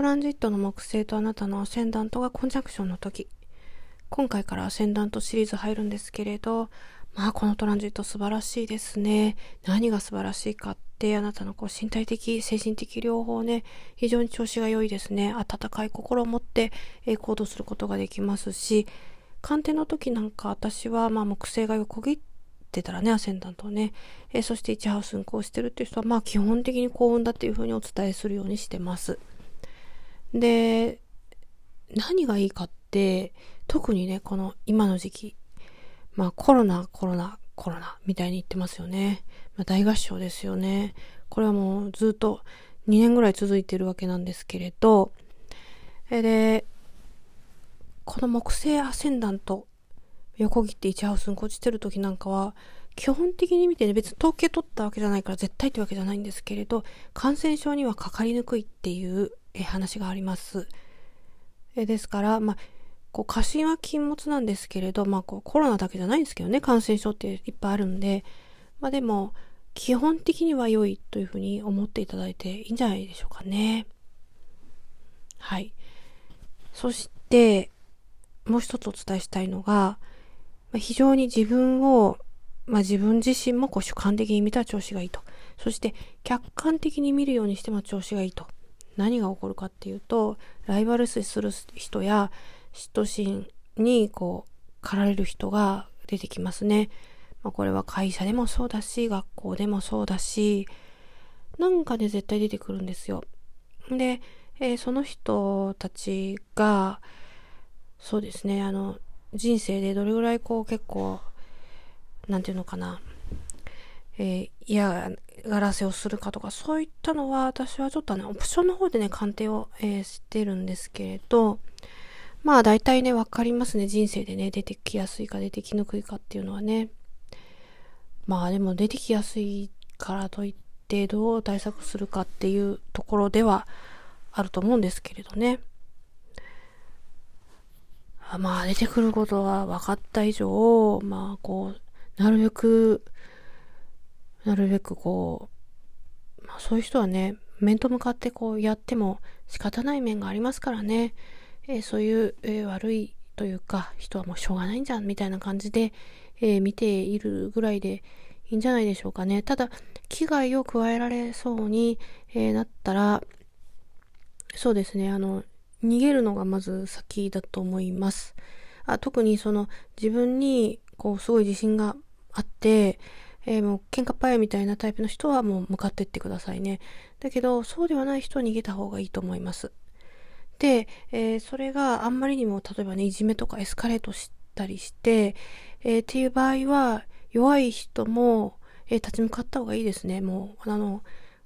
トランジットの木星とあなたのアセンダントがコンジャンクションの時、今回からアセンダントシリーズ入るんですけれど、まあこのトランジット素晴らしいですね。何が素晴らしいかって、あなたのこう身体的、精神的両方ね、非常に調子が良いですね。温かい心を持って、え行動することができますし、鑑定の時なんか私はまあ木星が横切ってたらね、アセンダントをね、えそして1ハウス運行してるっていう人はまあ基本的に幸運だっていうふうにお伝えするようにしてます。で、何がいいかって、特にね、この今の時期、まあコロナ、コロナ、コロナみたいに言ってますよね。まあ、大合唱ですよね。これはもうずっと2年ぐらい続いてるわけなんですけれど、で、この木星アセンダント、横切って1ハウスに落ちてる時なんかは、基本的に見てね、別に統計取ったわけじゃないから絶対ってわけじゃないんですけれど、感染症にはかかりにくいっていうえ話があります。えですから、まあ、こう、過信は禁物なんですけれど、まあ、こう、コロナだけじゃないんですけどね、感染症っていっぱいあるんで、まあでも、基本的には良いというふうに思っていただいていいんじゃないでしょうかね。はい。そして、もう一つお伝えしたいのが、まあ、非常に自分を、まあ自分自身もこう主観的に見た調子がいいと。そして客観的に見るようにしても調子がいいと。何が起こるかっていうと、ライバル視する人や嫉妬心にこう、駆られる人が出てきますね。まあ、これは会社でもそうだし、学校でもそうだし、なんかで絶対出てくるんですよ。で、えー、その人たちが、そうですね、あの、人生でどれぐらいこう結構、なんていうのかな、えー、嫌がらせをするかとか、そういったのは私はちょっとね、オプションの方でね、鑑定を、えー、してるんですけれど、まあ大体ね、わかりますね。人生でね、出てきやすいか出てきにくいかっていうのはね。まあでも出てきやすいからといってどう対策するかっていうところではあると思うんですけれどね。まあ出てくることが分かった以上、まあこう、なるべくなるべくこう、まあ、そういう人はね、面と向かってこうやっても仕方ない面がありますからね、えー、そういう、えー、悪いというか、人はもうしょうがないんじゃんみたいな感じで、えー、見ているぐらいでいいんじゃないでしょうかね。ただ、危害を加えられそうに、えなったら、そうですね、あの、逃げるのがまず先だと思います。あ特にその自分にこうすごい自信があって、えー、もう喧嘩っ早いみたいなタイプの人はもう向かってってくださいね。だけど、そうではない人は逃げた方がいいと思います。で、えー、それがあんまりにも、例えばね、いじめとかエスカレートしたりして、えー、っていう場合は、弱い人も、え立ち向かった方がいいですね。もう、あの、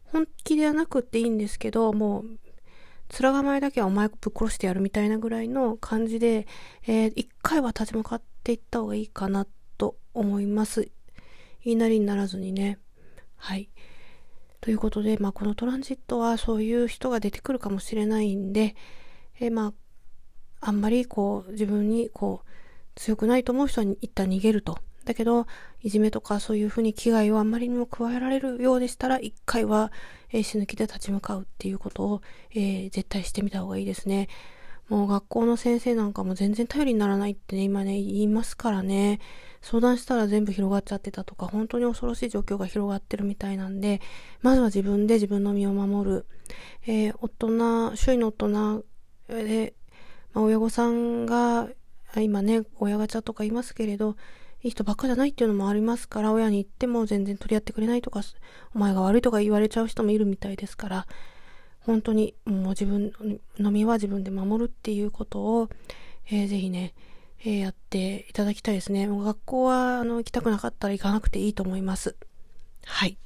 本気ではなくっていいんですけど、もう、面構えだけはお前ぶっ殺してやるみたいなぐらいの感じで、えー、一回は立ち向かっていった方がいいかなと思います。言いなりにならずにね。はい。ということで、まあ、このトランジットはそういう人が出てくるかもしれないんで、え、まあ、あんまりこう、自分にこう、強くないと思う人は一旦逃げると。だけど、いじめとかそういうふうに危害をあんまりにも加えられるようでしたら、一回は、え、死ぬ気で立ち向かうっていうことを、えー、絶対してみた方がいいですね。もう学校の先生なんかも全然頼りにならないってね、今ね、言いますからね。相談したら全部広がっちゃってたとか、本当に恐ろしい状況が広がってるみたいなんで、まずは自分で自分の身を守る。えー、大人、周囲の大人で、まあ、親御さんが、今ね、親ガチャとか言いますけれど、いい人ばっかじゃないっていうのもありますから、親に言っても全然取り合ってくれないとか、お前が悪いとか言われちゃう人もいるみたいですから、本当にもう自分の身は自分で守るっていうことを、えー、ぜひね、えー、やっていただきたいですね。もう学校はあの行きたくなかったら行かなくていいと思います。はい。